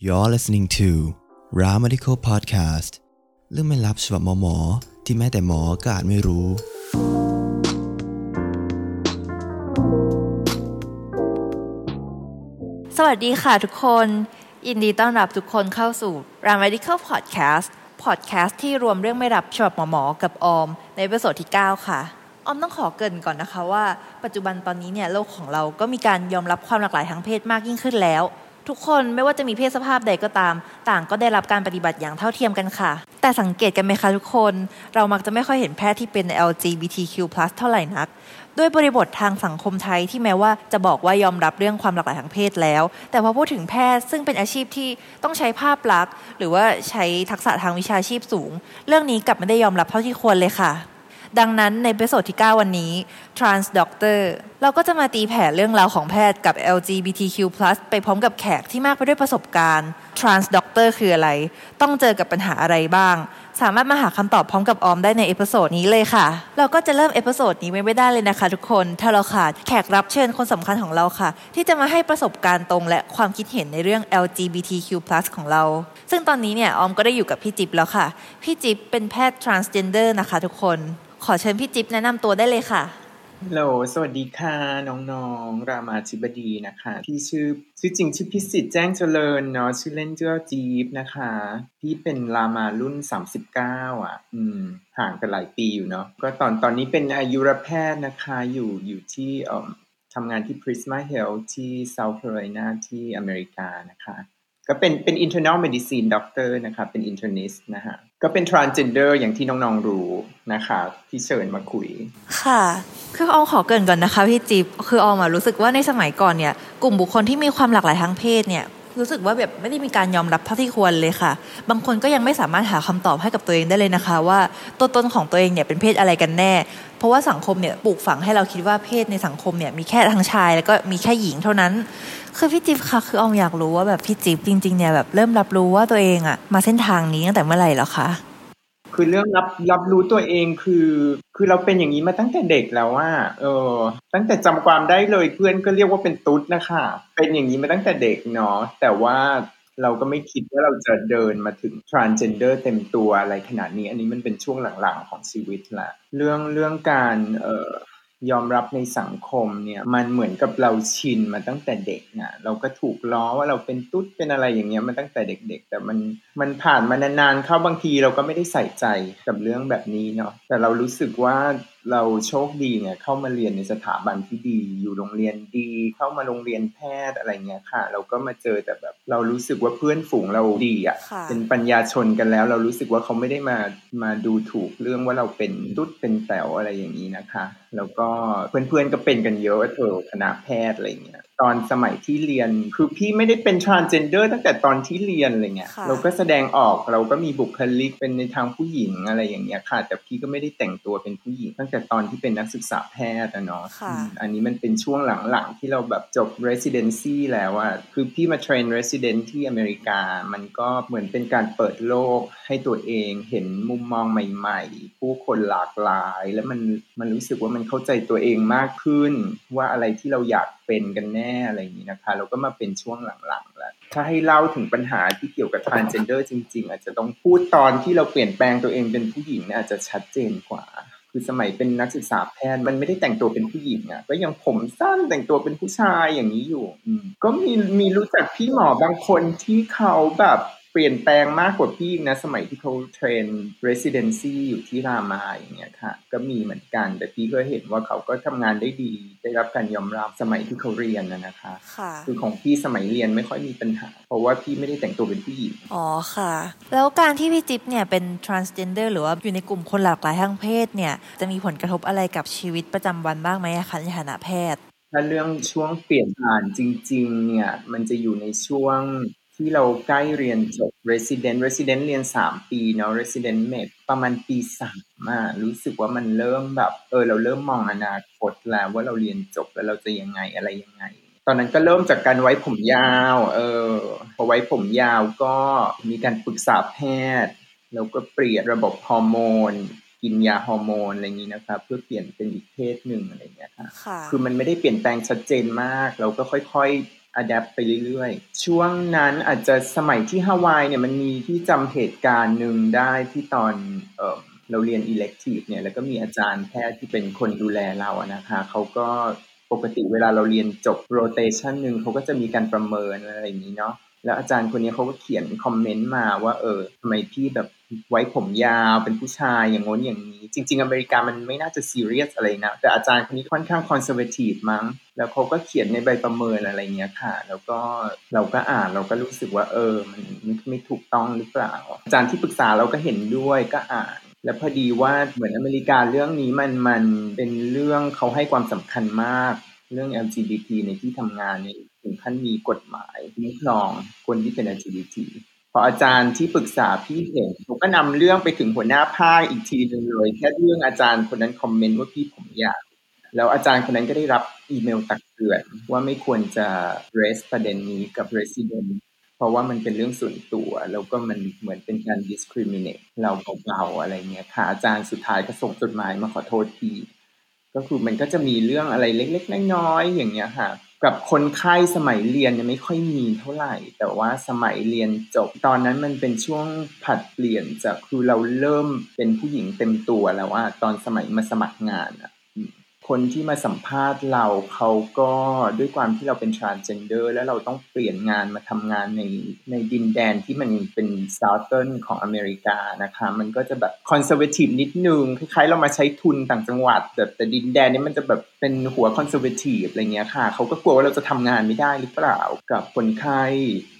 You're listening to RAMADICAL Podcast เรื่องไม่ลับฉบับหมอหมอที่แม้แต่หมอก็อาจไม่รู้ สวัสดีค่ะทุกคน ยินดีต้อนรับทุกคนเข้าสู่ RAMADICAL Podcast Podcast ที่รวมเรื่องไม่ลับฉบับหมอหมอกับออม ใน episode ที่ 9 ค่ะ ออมต้องขอเกริ่นก่อนนะคะว่า ปัจจุบันตอนนี้เนี่ยโลกของเราก็มีการยอมรับความหลากหลายทางเพศมากยิ่งขึ้นแล้ว ทุกคนไม่ว่าจะมีเพศสภาพใดก็ตาม ต่างก็ได้รับการปฏิบัติอย่างเท่าเทียมกันค่ะ แต่สังเกตกันไหมคะทุกคน เรามักจะไม่ค่อยเห็นแพทย์ที่เป็น LGBTQ+ เท่าไหร่นัก ด้วยบริบททางสังคมไทยที่แม้ว่าจะบอกว่ายอมรับเรื่องความหลากหลายทางเพศแล้ว แต่พอพูดถึงแพทย์ซึ่งเป็นอาชีพที่ต้องใช้ภาพลักษณ์ หรือว่าใช้ทักษะทางวิชาชีพสูง เรื่องนี้กลับไม่ได้ยอมรับเท่าที่ควรเลยค่ะ ดังนั้นใน episode ที่ 9 วันนี้ Trans Doctor เราก็จะมาตีแผ่เรื่องราวของแพทย์กับ LGBTQ+ ไปพร้อมกับแขกที่มากไปด้วยประสบการณ์ Trans Doctor คืออะไร ต้องเจอกับปัญหาอะไรบ้าง สามารถมาหาคำตอบพร้อมกับออมได้ใน episode นี้เลยค่ะ เราก็จะเริ่ม episode นี้ไม่ได้เลยนะคะทุกคน ถ้าเราขาดแขกรับเชิญคนสำคัญของเราค่ะ ที่จะมาให้ประสบการณ์ตรงและความคิดเห็นในเรื่อง LGBTQ+ ของเรา ซึ่งตอนนี้เนี่ยออมก็ได้อยู่กับพี่จิ๊บแล้วค่ะ พี่จิ๊บเป็นแพทย์ transgender นะคะทุกคน ขอเชิญพี่จิ๊บแนะนำตัวได้เลยค่ะฮัลโหลสวัสดีค่ะ น้องๆ รามาธิบดีนะคะพี่ชื่อชื่อจริงชื่อพิสิทธิ์แจ้งเจริญเนาะชื่อเล่นชื่อจีบนะคะ พี่เป็นรามารุ่น 39 อะ อืม ห่างกันหลายปีอยู่เนาะก็ตอนตอนนี้เป็นอายุรแพทย์นะคะ อยู่อยู่ที่เอ่อทำงานที่ Prisma Health ที่ South Carolina ที่อเมริกานะคะ ก็เป็นเป็น internal medicine doctor นะคะเป็น internist นะฮะ ก็เป็น transgender อย่างที่น้องๆรู้นะคะที่เชิญมาคุย ค่ะ คือออมขอเกินก่อนนะคะพี่จิ๊บคือออมอะรู้สึกว่าในสมัยก่อนเนี่ย กลุ่มบุคคลที่มีความหลากหลายทางเพศเนี่ย รู้สึกว่าแบบไม่ได้มีการยอมรับเท่าที่ควรเลยค่ะ บางคนก็ยังไม่สามารถหาคำตอบให้กับตัวเองได้เลยนะคะ ว่าตัวตนของตัวเองเนี่ยเป็นเพศอะไรกันแน่ เพราะว่าสังคมเนี่ยปลูกฝังให้เราคิดว่าเพศในสังคมเนี่ยมีแค่ทั้งชาย แล้วก็มีแค่หญิงเท่านั้น คือพี่จิ๊บคะคือออมอยากรู้ว่าแบบพี่จิ๊บจริงๆเนี่ยแบบเริ่มรับรู้ว่าตัวเองอะมาเส้นทางนี้ตั้งแต่เมื่อไหร่แล้วคะ คือเรื่องรับรับรู้ตัวเองคือ คือเราเป็นอย่างนี้มาตั้งแต่เด็กแล้วว่า เออ ตั้งแต่จำความได้เลยเพื่อนก็เรียกว่าเป็นตุ๊ดนะคะ เป็นอย่างนี้มาตั้งแต่เด็กเนาะแต่ว่าเราก็ไม่คิดว่าเราจะเดินมาถึง transgender เต็มตัวอะไรขนาดนี้ อันนี้มันเป็นช่วงหลังๆของชีวิตละเรื่องเรื่องการเอ่อยอมรับในสังคมเนี่ยมันเหมือนกับเราชินมาตั้งแต่เด็กนะเราก็ถูกล้อว่าเราเป็นตุ๊ดเป็นอะไรอย่างเงี้ยมาตั้งแต่เด็ก ๆ แต่มัน มันผ่านมานานๆเข้าบางทีเราก็ไม่ได้ใส่ใจกับเรื่องแบบนี้เนาะแต่เรารู้สึกว่าเราโชคดีเนี่ยเข้ามาเรียนในสถาบันที่ดี อยู่โรงเรียนดี เข้ามาโรงเรียนแพทย์อะไรเงี้ยค่ะ เราก็มาเจอแต่แบบ เรารู้สึกว่าเพื่อนฝูงเราดีอะ่ะค่ะเป็นปัญญาชนกันแล้ว เรารู้สึกว่าเขาไม่ได้มามาดูถูกเรื่องว่าเราเป็นตุ๊ดเป็นแต๋วอะไรอย่างนี้นะคะ แล้วก็เพื่อนๆก็เป็นกันเยอะเถอะคณะแพทย์อะไรเงี้ย ตอนสมัยที่เรียน คือพี่ไม่ได้เป็น transgender ตั้งแต่ตอนที่เรียนอะไรเงี้ยค่ะเราก็แสดงออกเราก็มีบุคลิกเป็นในทางผู้หญิงอะไรอย่างเงี้ยค่ะ แต่พี่ก็ไม่ได้แต่งตัวเป็นผู้หญิง ตั้งแต่ตอนที่เป็นนักศึกษาแพทย์อะเนาะค่ะอืมอันนี้มันเป็นช่วงหลังๆ ที่เราแบบจบ residency แล้วอะคือพี่มาเทรน resident ที่อเมริกา มันก็เหมือนเป็นการเปิดโลกให้ตัวเองเห็นมุมมองใหม่ ๆ ผู้คนหลากหลาย แล้วมันมันรู้สึกว่ามันเข้าใจตัวเองมากขึ้น ว่าอะไรที่เราอยากเป็นกันแน่อะไรอย่างนี้นะคะ เราก็มาเป็นช่วงหลังๆแล้ว ถ้าให้เล่าถึงปัญหาที่เกี่ยวกับ transgender จริง ๆ อาจจะต้องพูดตอนที่เราเปลี่ยนแปลงตัวเองเป็นผู้หญิงเนี่ยอาจจะชัดเจนกว่าคือสมัยเป็นนักศึกษาแพทย์มันไม่ได้แต่งตัวเป็นผู้หญิงอะก็ยังผมสั้นแต่งตัวเป็นผู้ชายอย่างนี้อยู่ก็มีมีรู้จักพี่หมอบางคนที่เขาแบบ เปลี่ยนแปลงมากกว่าพี่อีกนะ สมัยที่เขาเทรน residency อยู่ที่รามาอย่างเงี้ยค่ะ ก็มีเหมือนกัน แต่พี่ก็เห็นว่าเขาก็ทำงานได้ดี ได้รับการยอมรับสมัยที่เขาเรียนนะนะคะค่ะคือของพี่สมัยเรียนไม่ค่อยมีปัญหา เพราะว่าพี่ไม่ได้แต่งตัวเป็นผู้หญิง อ๋อค่ะ แล้วการที่พี่จิ๊บเนี่ยเป็น transgender หรือว่าอยู่ในกลุ่มคนหลากหลายทางเพศเนี่ย จะมีผลกระทบอะไรกับชีวิตประจำวันบ้างไหมอะคะในฐานะแพทย์ถ้าเรื่องช่วงเปลี่ยนผ่านจริง ๆ เนี่ย มันจะอยู่ในช่วง ที่เราใกล้เรียนจบ resident resident เรียน3ปีเนาะ resident med ประมาณปีสามอะรู้สึกว่ามันเริ่มแบบ เออ เราเริ่มมองอนาคตแล้วว่าเราเรียนจบแล้วเราจะยังไงอะไรยังไง ตอนนั้นก็เริ่มจากการไว้ผมยาว เออพอไว้ผมยาวก็มีการปรึกษาแพทย์ แล้วก็เปลี่ยนระบบฮอร์โมนกินยาฮอร์โมนอะไรอย่างนี้นะครับเพื่อเปลี่ยนเป็นอีกเพศหนึ่งอะไรอย่างเงี้ยค่ะค่ะ คือมันไม่ได้เปลี่ยนแปลงชัดเจนมาก เราก็ค่อยๆ adapt ไปเรื่อยๆ ช่วงนั้นอาจจะสมัยที่ฮาวายเนี่ยมันมีที่จำเหตุการณ์หนึ่งได้ที่ตอนเออเราเรียน elective เนี่ยแล้วก็มีอาจารย์แพทย์ที่เป็นคนดูแลเราอะนะคะเขาก็ปกติเวลาเราเรียนจบ rotation หนึ่งเขาก็จะมีการประเมินอะไรอย่างนี้เนาะ แล้วอาจารย์คนนี้เขาก็เขียน comment มาว่าเออทำไมพี่แบบไว้ผมยาวเป็นผู้ชายอย่างงั้นอย่างนี้ จริง ๆ อเมริกามันไม่น่าจะซีเรียสอะไรนะ แต่อาจารย์คนนี้ค่อนข้าง conservative มั้ง แล้วเขาก็เขียนในใบประเมินอะไรเงี้ยค่ะ แล้วก็เราก็อ่านเราก็รู้สึกว่าเออ มันไม่ถูกต้องหรือเปล่า อาจารย์ที่ปรึกษาเราก็เห็นด้วยก็อ่านแล้วพอดีว่าเหมือนอเมริกาเรื่องนี้มันมันเป็นเรื่องเขาให้ความสำคัญมากเรื่อง LGBT ในที่ทำงานเนี่ย ถึงขั้นมีกฎหมายคุ้มครองคนที่เป็น LGBT พออาจารย์ที่ปรึกษาพี่เห็นผมก็นำเรื่องไปถึงหัวหน้าภาคอีกทีหนึ่งเลย แค่เรื่องอาจารย์คนนั้นคอมเมนต์ว่าพี่ผมอยาก แล้วอาจารย์คนนั้นก็ได้รับอีเมลตักเตือนว่าไม่ควรจะ raise ประเด็นนี้กับ resident เพราะว่ามันเป็นเรื่องส่วนตัว แล้วก็มันเหมือนเป็นการ discriminate เราเบาๆอะไรเงี้ยค่ะอาจารย์สุดท้ายก็ส่งจดหมายมาขอโทษทีก็คือมันก็จะมีเรื่องอะไรเล็ก ๆ น้อยๆอย่างเงี้ยค่ะ กับคนไข้สมัยเรียนยังไม่ค่อยมีเท่าไหร่ แต่ว่าสมัยเรียนจบตอนนั้นมันเป็นช่วงผัดเปลี่ยนจากคือเราเริ่มเป็นผู้หญิงเต็มตัวแล้วว่าตอนสมัยมาสมัครงานอะ คนที่มาสัมภาษณ์เราเขาก็ด้วยความที่เราเป็น transgender แล้วเราต้องเปลี่ยนงานมาทำงานในในดินแดนที่มันเป็น southern ของอเมริกานะคะ มันก็จะแบบ conservative นิดนึง คล้ายๆ เรามาใช้ทุนต่างจังหวัด แต่แต่ดินแดนนี้มันจะแบบเป็นหัว conservative อะไรเงี้ยค่ะ เขาก็กลัวว่าเราจะทำงานไม่ได้หรือเปล่ากับคนไข้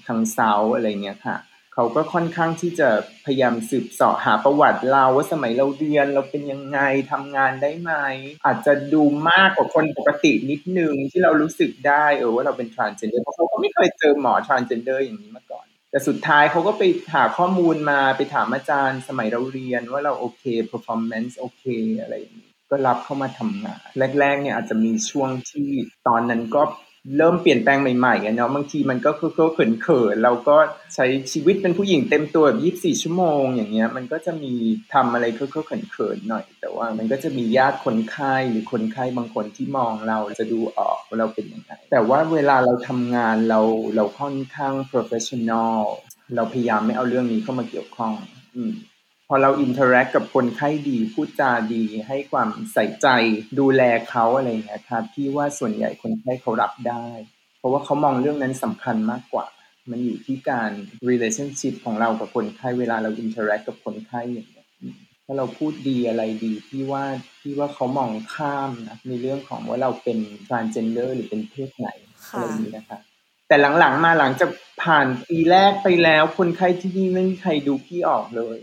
ทางเซาอะไรเงี้ยค่ะ เขาก็ค่อนข้างที่จะพยายามสืบเสาะหาประวัติเราว่าสมัยเราเรียนเราเป็นยังไงทำงานได้ไหม อาจจะดูมากกว่าคนปกตินิดนึงที่เรารู้สึกได้เออว่าเราเป็น transgender เพราะเขาก็ไม่เคยเจอหมอ transgender อย่างนี้มาก่อน แต่สุดท้ายเขาก็ไปหาข้อมูลมาไปถามอาจารย์ สมัยเราเรียนว่าเราโอเค performance โอเคอะไรอย่างนี้ก็รับเข้ามาทำงาน แรก ๆ เนี่ยอาจจะมีช่วงที่ตอนนั้นก็ เริ่มเปลี่ยนแปลงใหม่ๆอะเนาะบางทีมันก็เขินเขินเราก็ใช้ชีวิตเป็นผู้หญิงเต็มตัวแบบยี่สี่ชั่วโมงอย่างเงี้ยมันก็จะมีทำอะไรเขินเขินหน่อย แต่ว่ามันก็จะมีญาติคนไข้หรือคนไข้บางคนที่มองเราจะดูออกว่าเราเป็นยังไงแต่ว่าเวลาเราทำงานเราเราค่อนข้าง professional เราพยายามไม่เอาเรื่องนี้เข้ามาเกี่ยวข้อง อืม พอเรา interact กับคนไข้ดีพูดจาดี ให้ความใส่ใจดูแลเขาอะไรเงี้ยครับพี่ว่าส่วนใหญ่คนไข้เขารับได้ เพราะว่าเขามองเรื่องนั้นสำคัญมากกว่า มันอยู่ที่การ relationship ของเรากับคนไข้เวลาเรา interact กับคนไข้อย่างเงี้ยถ้าเราพูดดีอะไรดีพี่ว่าพี่ว่าเขามองข้ามนะในเรื่องของว่าเราเป็น transgender หรือเป็นเพศไหนอะไรนี้นะคะแต่หลังๆมาหลังจากผ่านปีแรกไปแล้ว คนไข้ที่นี่ไม่มีใครดูพี่ออกเลย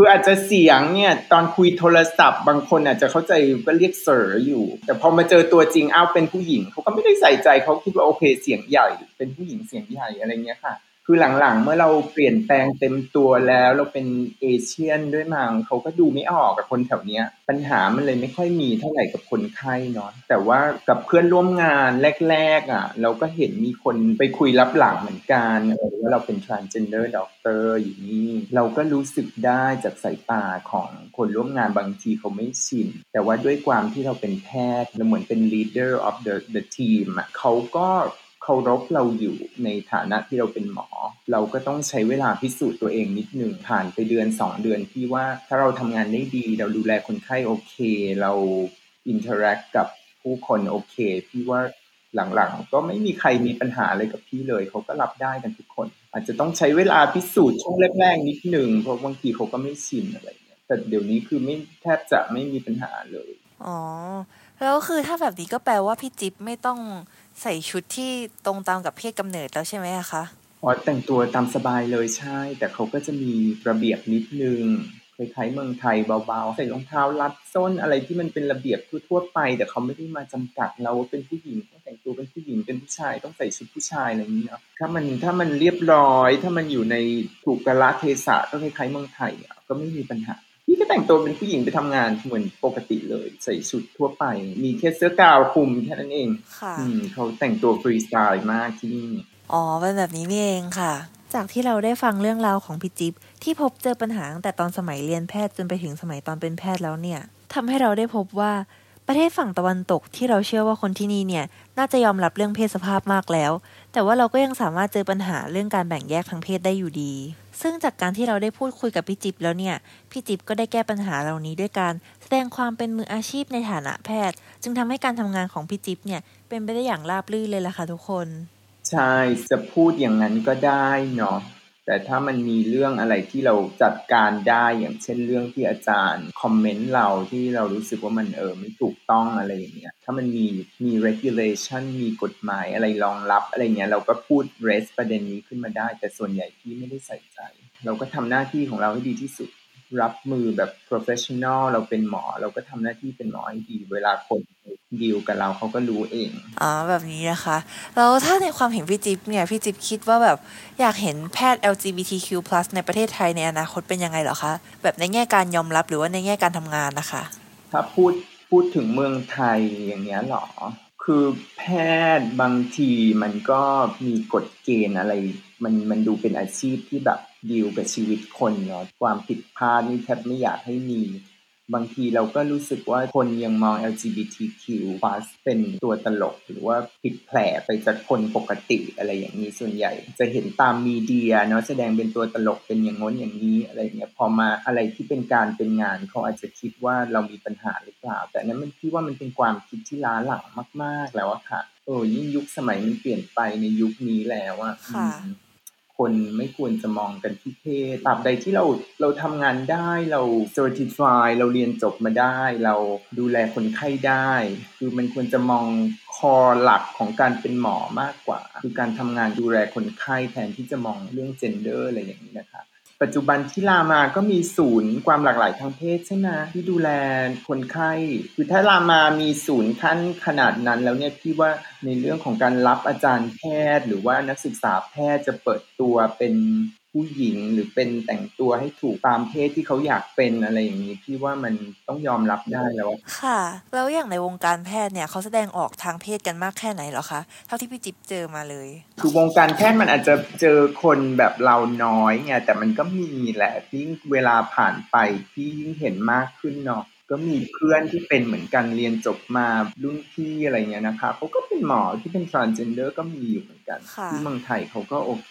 คืออาจจะเสียงเนี่ยตอนคุยโทรศัพท์ บางคนอาจจะเข้าใจก็เรียกเสออยู่ แต่พอมาเจอตัวจริงอ้าวเป็นผู้หญิงเขาก็ไม่ได้ใส่ใจเขาคิดว่าโอเคเสียงใหญ่ เป็นผู้หญิงเสียงใหญ่อะไรเงี้ยค่ะ คือหลังๆ เมื่อเราเปลี่ยนแปลงเต็มตัวแล้ว เราเป็นเอเชียนด้วยมั้งเขาก็ดูไม่ออกกับคนแถวเนี้ย ปัญหามันเลยไม่ค่อยมีเท่าไหร่กับคนไข้เนาะแต่ว่ากับเพื่อนร่วมงานแรกๆอะเราก็เห็นมีคนไปคุยรับหลังเหมือนกันว่าเราเป็น transgender doctor อยู่นี่เราก็รู้สึกได้จากสายตาของคนร่วมงานบางทีเขาไม่ชินแต่ว่าด้วยความที่เราเป็นแพทย์เราเหมือนเป็น leader of the the team อะเขาก็ เคารพเราอยู่ในฐานะที่เราเป็นหมอ เราก็ต้องใช้เวลาพิสูจน์ตัวเองนิดหนึ่งผ่านไปเดือนสองเดือนที่ว่าถ้าเราทำงานได้ดี เราดูแลคนไข้โอเค เรา interact กับผู้คนโอเคพี่ว่าหลังๆ ก็ไม่มีใครมีปัญหาอะไรกับพี่เลย เขาก็รับได้กันทุกคน อาจจะต้องใช้เวลาพิสูจน์ช่วงแรกๆนิดหนึ่งเพราะบางทีเขาก็ไม่ชินอะไรเงี้ยแต่เดี๋ยวนี้คือไม่แทบจะไม่มีปัญหาเลย อ๋อ แล้วคือถ้าแบบนี้ก็แปลว่าพี่จิ๊บไม่ต้องใส่ชุดที่ตรงตามกับเพศกำเนิดแล้วใช่ไหมคะอ๋อแต่งตัวตามสบายเลยใช่ แต่เขาก็จะมีระเบียบนิดนึงคล้ายๆเมืองไทยเบาๆ ใส่รองเท้ารัดส้นอะไรที่มันเป็นระเบียบทั่วๆไป แต่เขาไม่ได้มาจำกัดเราเป็นผู้หญิงต้องแต่งตัวเป็นผู้หญิงเป็นผู้ชายต้องใส่ชุดผู้ชายอะไรอย่างนี้เนาะถ้ามันถ้ามันเรียบร้อย ถ้ามันอยู่ในถูกกาลเทศะก็คล้ายๆเมืองไทยก็ไม่มีปัญหา พี่ก็แต่งตัวเป็นผู้หญิงไปทำงานเหมือนปกติเลย ใส่ชุดทั่วไป มีแค่เสื้อกาวคลุมแค่นั้นเอง ค่ะเขาแต่งตัวฟรีสไตล์มากที่นี่อ๋อเป็นแบบนี้นี่เองค่ะ จากที่เราได้ฟังเรื่องราวของพี่จิ๊บที่พบเจอปัญหาตั้งแต่ตอนสมัยเรียนแพทย์จนไปถึงสมัยตอนเป็นแพทย์แล้วเนี่ยทำให้เราได้พบว่า ประเทศฝั่งตะวันตกที่เราเชื่อว่าคนที่นี่เนี่ย น่าจะยอมรับเรื่องเพศสภาพมากแล้ว แต่ว่าเราก็ยังสามารถเจอปัญหาเรื่องการแบ่งแยกทางเพศได้อยู่ดี ซึ่งจากการที่เราได้พูดคุยกับพี่จิ๊บแล้วเนี่ย พี่จิ๊บก็ได้แก้ปัญหาเหล่านี้ด้วยการแสดงความเป็นมืออาชีพในฐานะแพทย์ จึงทำให้การทำงานของพี่จิ๊บเนี่ยเป็นไปได้อย่างราบรื่นเลยล่ะค่ะทุกคน ใช่จะพูดอย่างนั้นก็ได้เนาะ แต่ถ้ามันมีเรื่องอะไรที่เราจัดการได้อย่างเช่นเรื่องที่อาจารย์คอมเมนต์เราที่เรารู้สึกว่ามันเออไม่ถูกต้องอะไรอย่างเงี้ยถ้ามันมีมี regulation มีกฎหมายอะไรรองรับอะไรเงี้ยเราก็พูด raise ประเด็นนี้ขึ้นมาได้ แต่ส่วนใหญ่ที่ไม่ได้ใส่ใจ เราก็ทำหน้าที่ของเราให้ดีที่สุด รับมือแบบ professional เราเป็นหมอ เราก็ทำหน้าที่เป็นหมอให้ดี เวลาคนดีลกับเราเขาก็รู้เองอ๋อแบบนี้นะคะแล้วถ้าในความเห็นพี่จิ๊บเนี่ย พี่จิ๊บคิดว่าแบบอยากเห็นแพทย์ LGBTQ+ ในประเทศไทยในอนาคตเป็นยังไงเหรอคะ แบบในแง่การยอมรับหรือว่าในแง่การทำงานนะคะ ถ้าพูดพูดถึงเมืองไทยอย่างเงี้ยหรอ คือแพทย์บางทีมันก็มีกฎเกณฑ์อะไร มันมันดูเป็นอาชีพที่แบบ ดีลกับชีวิตคนเนาะความผิดพลาดนี่แทบไม่อยากให้มี บางทีเราก็รู้สึกว่าคนยังมอง LGBTQ+ เป็นตัวตลก หรือว่าผิดแผลไปจากคนปกติอะไรอย่างนี้ส่วนใหญ่ จะเห็นตามมีเดียเนาะแสดงเป็นตัวตลกเป็นอย่างง้นอย่างนี้อะไรเงี้ยพอมาอะไรที่เป็นการเป็นงานเขาอาจจะคิดว่าเรามีปัญหาหรือเปล่า แต่นั้นมันพี่ว่ามันเป็นความคิดที่ล้าหลังมาก ๆ แล้วอะค่ะเออยิ่งยุคสมัยมันเปลี่ยนไปในยุคนี้แล้วอะค่ะอืม คนไม่ควรจะมองกันที่เพศตราบใดที่เราเราทำงานได้เรา certify เราเรียนจบมาได้ เราดูแลคนไข้ได้ คือมันควรจะมอง core หลักของการเป็นหมอมากกว่า คือการทำงานดูแลคนไข้แทนที่จะมองเรื่อง gender อะไรอย่างนี้นะคะ ปัจจุบันที่รามาก็มีศูนย์ความหลากหลายทางเพศใช่ไหมที่ดูแลคนไข้คือถ้ารามามีศูนย์ขั้นขนาดนั้นแล้วเนี่ยพี่ว่าในเรื่องของการรับอาจารย์แพทย์ หรือว่านักศึกษาแพทย์จะเปิดตัวเป็น ผู้หญิงหรือเป็นแต่งตัวให้ถูกตามเพศที่เขาอยากเป็นอะไรอย่างนี้พี่ว่ามันต้องยอมรับได้แล้วอะค่ะ แล้วอย่างในวงการแพทย์เนี่ยเขาแสดงออกทางเพศกันมากแค่ไหนเหรอคะเท่าที่พี่จิ๊บเจอมาเลย คือวงการแพทย์มันอาจจะเจอคนแบบเราน้อยไงแต่มันก็มีแหละยิ่งเวลาผ่านไปพี่ยิ่งเห็นมากขึ้นเนาะ ก็มีเพื่อนที่เป็นเหมือนกันเรียนจบมารุ่นพี่อะไรเงี้ยนะคะเขาก็เป็นหมอที่เป็น transgender ก็มีอยู่เหมือนกันค่ะที่เมืองไทยเขาก็โอเค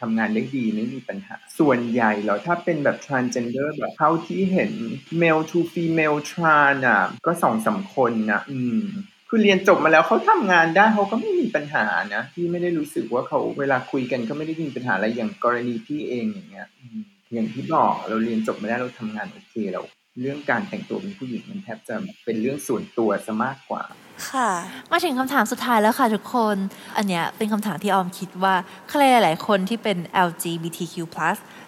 ทำงานได้ดีไม่มีปัญหา ส่วนใหญ่แล้วถ้าเป็นแบบ transgender แบบเท่าที่เห็น male to female trans อะก็สองสามคนนะอืมคือเรียนจบมาแล้วเขาทำงานได้เขาก็ไม่มีปัญหานะพี่ไม่ได้รู้สึกว่าเขาเวลาคุยกันก็ไม่ได้มีปัญหาอะไรอย่างกรณีพี่เองอย่างเงี้ยอืมอย่างที่บอกเราเรียนจบมาได้เราทำงานโอเคเรา เรื่องการแต่งตัวเป็นผู้หญิงมันแทบจะเป็นเรื่องส่วนตัวซะมากกว่า ค่ะ มาถึงคำถามสุดท้ายแล้วค่ะทุกคน อันเนี้ยเป็นคำถามที่ออมคิดว่าใครหลายๆคนที่เป็น LGBTQ+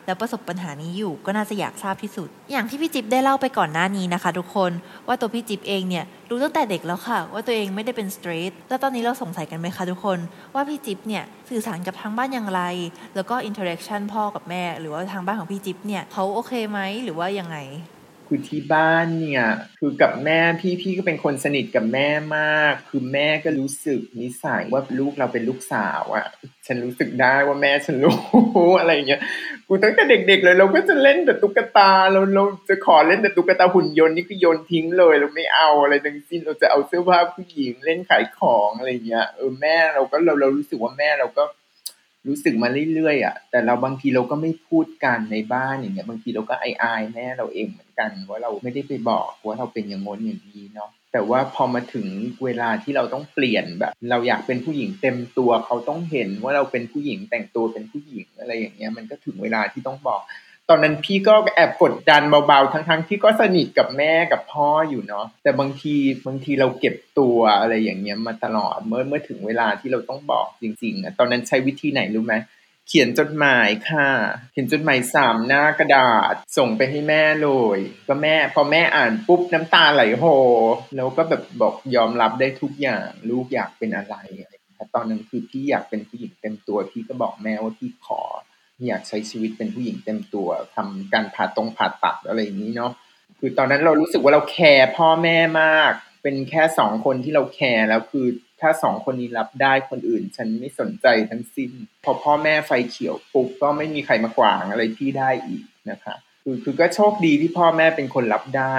แล้วประสบปัญหานี้อยู่ก็น่าจะอยากทราบที่สุด อย่างที่พี่จิ๊บได้เล่าไปก่อนหน้านี้นะคะ ทุกคนว่าตัวพี่จิ๊บเองเนี่ยรู้ตั้งแต่เด็กแล้วค่ะ ว่าตัวเองไม่ได้เป็นสตรีทแล้วตอนนี้เราสงสัยกันไหมคะทุกคนว่าพี่จิ๊บเนี่ยสื่อสารกับทางบ้านอย่างไร แล้วก็ interaction พ่อกับแม่ หรือว่าทางบ้านของพี่จิ๊บเนี่ยเขาโอเคไหมหรือว่ายังไง คือที่บ้านเนี่ย คือกับแม่พี่พี่ก็เป็นคนสนิทกับแม่มาก คือแม่ก็รู้สึกนิสัยว่าลูกเราเป็นลูกสาวอะ่ะ ฉันรู้สึกได้ว่าแม่ฉันรู้อะไรเงี้ยกูตั้งแต่เด็ก ๆ เลย เราก็จะเล่นแต่ตุ๊กตาเราเราจะขอเล่นแต่ตุ๊กตาหุ่นยนต์นี่คือโยนทิ้งเลยเราไม่เอาอะไรทั้งสิ้นเราจะเอาเสื้อผ้าผู้หญิงเล่นขายของอะไรเงี้ยเออแม่เราก็เราเรารู้สึกว่าแม่เราก็ รู้สึกมาเรื่อยๆอะแต่เราบางทีเราก็ไม่พูดกันในบ้านอย่างเงี้ยบางทีเราก็อายๆแม่เราเองเหมือนกันว่าเราไม่ได้ไปบอกว่าเราเป็นอย่างงนอย่างนี้เนาะแต่ว่าพอมาถึงเวลาที่เราต้องเปลี่ยนแบบ เราอยากเป็นผู้หญิงเต็มตัวเขาต้องเห็นว่าเราเป็นผู้หญิงแต่งตัวเป็นผู้หญิงอะไรอย่างเงี้ยมันก็ถึงเวลาที่ต้องบอก ตอนนั้นพี่ก็แอบกดดันเบาๆ ทั้งๆที่ก็สนิทกับแม่กับพ่ออยู่เนาะแต่บางทีบางทีเราเก็บตัวอะไรอย่างเงี้ยมาตลอดเมื่อเมื่อถึงเวลาที่เราต้องบอกจริงๆอะตอนนั้นใช้วิธีไหนรู้ไหมเขียนจดหมายค่ะ เขียนจดหมายสามหน้ากระดาษส่งไปให้แม่เลย ก็แม่พอแม่อ่านปุ๊บน้ำตาไหลโฮแล้วก็แบบบอกยอมรับได้ทุกอย่าง ลูกอยากเป็นอะไรตอนนั้นคือพี่อยากเป็นผู้หญิงเต็มตัวพี่ก็บอกแม่ว่าพี่ขอ อยากใช้ชีวิตเป็นผู้หญิงเต็มตัวทำการผ่าตรงผ่าตัดอะไรอย่างนี้เนาะคือตอนนั้นเรารู้สึกว่าเราแคร์พ่อแม่มาก เป็นแค่สองคนที่เราแคร์แล้วคือถ้าสองคนนี้รับได้คนอื่น ฉันไม่สนใจทั้งสิ้น พอพ่อแม่ไฟเขียวปุ๊บก็ไม่มีใครมาขวางอะไรพี่ได้อีกนะคะคือคือก็โชคดีที่พ่อแม่เป็นคนรับได้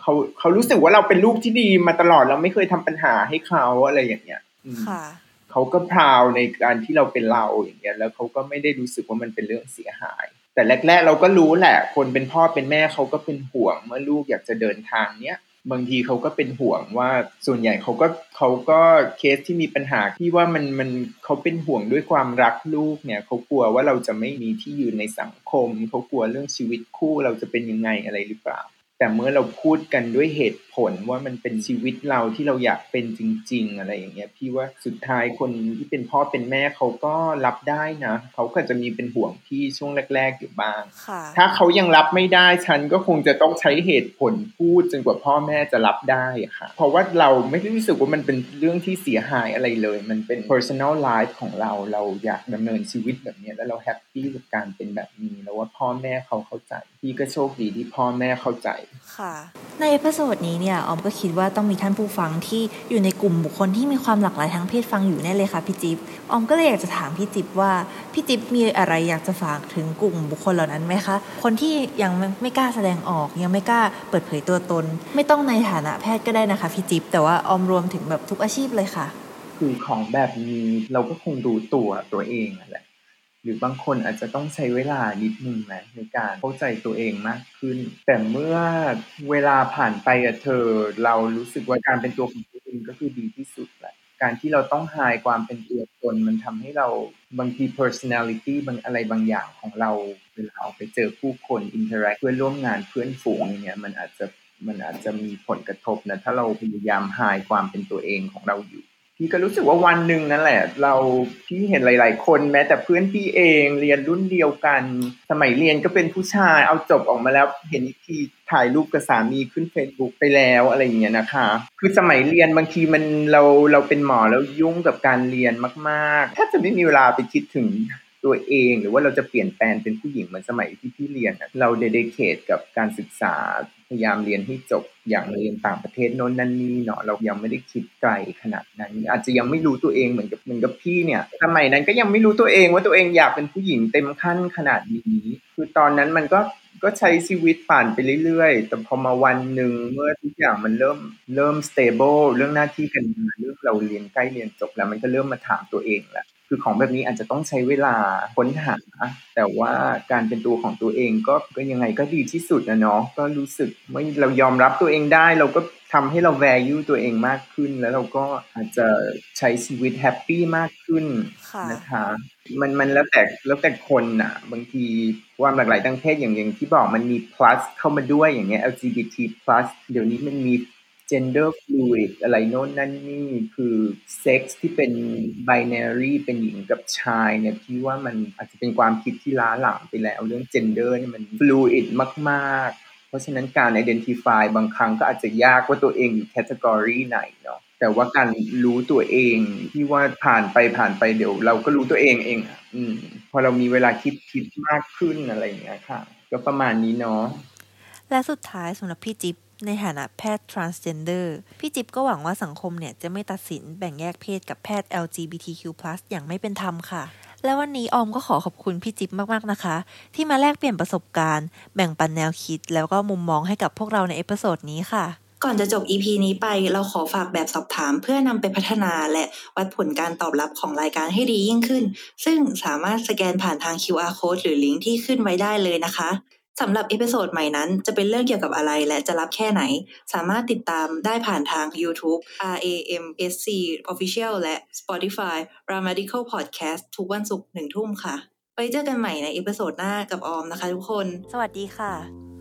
เขาเขารู้สึกว่าเราเป็นลูกที่ดีมาตลอดเราไม่เคยทำปัญหาให้เขาอะไรอย่างเงี้ยค่ะ เขาก็พราวในการที่เราเป็นเราอย่างเงี้ยแล้วเขาก็ไม่ได้รู้สึกว่ามันเป็นเรื่องเสียหาย แต่แรก ๆ เราก็รู้แหละ คนเป็นพ่อเป็นแม่เขาก็เป็นห่วงเมื่อลูกอยากจะเดินทางเนี้ยบางทีเขาก็เป็นห่วงว่าส่วนใหญ่เขาก็เขาก็เคสที่มีปัญหาที่ว่ามันมันเขาเป็นห่วงด้วยความรักลูกเนี่ยเขากลัวว่าเราจะไม่มีที่ยืนในสังคมเขากลัวเรื่องชีวิตคู่เราจะเป็นยังไงอะไรหรือเปล่า แต่เมื่อเราพูดกันด้วยเหตุผลว่ามันเป็นชีวิตเราที่เราอยากเป็นจริง ๆ อะไรอย่างเงี้ยพี่ว่าสุดท้ายคนที่เป็นพ่อเป็นแม่เขาก็รับได้นะเขาก็จะมีเป็นห่วงพี่ช่วงแรก ๆ อยู่บ้าง ถ้าเขายังรับไม่ได้ฉันก็คงจะต้องใช้เหตุผลพูดจนกว่าพ่อแม่จะรับได้ค่ะ เพราะว่าเราไม่ได้รู้สึกว่ามันเป็นเรื่องที่เสียหายอะไรเลย มันเป็น personal life ของเราเราอยากดำเนินชีวิตแบบนี้แล้วเรา happy กับการเป็นแบบนี้แล้วว่าพ่อแม่เขาเข้าใจพี่ก็โชคดีที่พ่อแม่เข้าใจค่ะใน episode นี้เนี่ยออมก็คิดว่าต้องมีท่านผู้ฟังที่อยู่ในกลุ่มบุคคลที่มีความหลากหลายทางเพศฟังอยู่แน่เลยค่ะพี่จิ๊บออมก็เลยอยากจะถามพี่จิ๊บว่าพี่จิ๊บมีอะไรอยากจะฝากถึงกลุ่มบุคคลเหล่านั้นไหมคะ คนที่ยังไม่กล้าแสดงออก ยังไม่กล้าเปิดเผยตัวตน ไม่ต้องในฐานะแพทย์ก็ได้นะคะพี่จิ๊บแต่ว่าออมรวมถึงแบบทุกอาชีพเลยค่ะ คือของแบบนี้เราก็คงดูตัวตัวเองแหละ หรือบางคนอาจจะต้องใช้เวลานิดนึงนะในการเข้าใจตัวเองมากขึ้น แต่เมื่อเวลาผ่านไปอะเธอ เรารู้สึกว่าการเป็นตัวของตัวเองก็คือดีที่สุดแหละการที่เราต้องหายความเป็นตัวตนมันทำให้เราบางที personality บางอะไรบางอย่างของเราเวลาออกไปเจอผู้คน interact เพื่อนร่วมงานเพื่อนฝูงอย่างเงี้ยมันอาจจะมันอาจจะมีผลกระทบนะถ้าเราพยายามหายความเป็นตัวเองของเราอยู่ พี่ก็รู้สึกว่าวันหนึ่งนั่นแหละ เราพี่เห็นหลาย ๆ คนแม้แต่เพื่อนพี่เองเรียนรุ่นเดียวกัน สมัยเรียนก็เป็นผู้ชายเอาจบออกมาแล้วเห็นอีกทีถ่ายรูปกับสามีขึ้นเฟซบุ๊กไปแล้วอะไรอย่างเงี้ยนะคะ คือสมัยเรียนบางทีมันเราเราเป็นหมอแล้วยุ่งกับการเรียนมากๆแทบจะไม่มีเวลาไปคิดถึง ตัวเองหรือว่าเราจะเปลี่ยนแปลงเป็นผู้หญิงเหมือนสมัยที่พี่เรียนเราเดดิเคทกับการศึกษาพยายามเรียนให้จบอย่างเรียนต่างประเทศโน้นนั่นนี่เนาะเรายังไม่ได้คิดไกลขนาดนั้น อาจจะยังไม่รู้ตัวเองเหมือนกับเหมือนกับพี่เนี่ยสมัยนั้นก็ยังไม่รู้ตัวเองว่าตัวเองอยากเป็นผู้หญิงเต็มขั้นขนาดนี้ คือตอนนั้นมันก็ก็ใช้ชีวิตผ่านไปเรื่อยๆ แต่พอมาวันหนึ่งเมื่อทุกอย่างมันเริ่มเริ่ม stable เรื่องหน้าที่การงานเรื่องเราเรียนใกล้เรียนจบแล้ว มันก็เริ่มมาถามตัวเองแหละ คือของแบบนี้อาจจะต้องใช้เวลาค้นหา แต่ว่าการเป็นตัวของตัวเองก็ก็ยังไงก็ดีที่สุดนะเนาะก็รู้สึกว่าเรายอมรับตัวเองได้ เราก็ทำให้เรา value ตัวเองมากขึ้น แล้วเราก็อาจจะใช้ชีวิต happy มากขึ้นนะคะมันมันแล้วแต่แล้วแต่คนน่ะ บางทีความหลากหลายทางเพศอย่างอย่างที่บอกมันมี plus เข้ามาด้วยอย่างเงี้ย LGBT plus เดี๋ยวนี้มันมี gender fluid อะไรโน้นนั่นนี่คือเซ็กซ์ที่เป็น binary เป็นหญิงกับชายเนี่ยพี่ว่ามันอาจจะเป็นความคิดที่ล้าหลังไปแล้ว เรื่อง gender นี่มัน fluid มากๆ เพราะฉะนั้นการ identify บางครั้งก็อาจจะยากว่าตัวเองอยู่ category ไหนเนาะแต่ว่าการรู้ตัวเองที่ว่าผ่านไปผ่านไปเดี๋ยว เราก็รู้ตัวเองเองอืมพอเรามีเวลาคิดคิดมากขึ้นอะไรอย่างเงี้ยค่ะ ก็ประมาณนี้เนาะและสุดท้ายสำหรับพี่จิ๊บ ในฐานะแพทย์ transgender พี่จิ๊บก็หวังว่าสังคมเนี่ยจะไม่ตัดสินแบ่งแยกเพศกับแพทย์ LGBTQ+ อย่างไม่เป็นธรรมค่ะ และวันนี้ออมก็ขอขอบคุณพี่จิ๊บมากๆนะคะ ที่มาแลกเปลี่ยนประสบการณ์ แบ่งปันแนวคิด แล้วก็มุมมองให้กับพวกเราใน episode นี้ค่ะก่อนจะจบ EP นี้ไปเราขอฝากแบบสอบถามเพื่อนำไปพัฒนาและวัดผลการตอบรับของรายการให้ดียิ่งขึ้น ซึ่งสามารถสแกนผ่านทาง QR code หรือลิงก์ที่ขึ้นไว้ได้เลยนะคะ สำหรับ episode ใหม่นั้นจะเป็นเรื่องเกี่ยวกับอะไรและจะรับแค่ไหน สามารถติดตามได้ผ่านทาง YouTube RAMSC Official และ Spotify Ramadical Podcast ทุกวันศุกร์หนึ่งทุ่มค่ะ ไปเจอกันใหม่ใน episode หน้ากับออมนะคะทุกคน สวัสดีค่ะ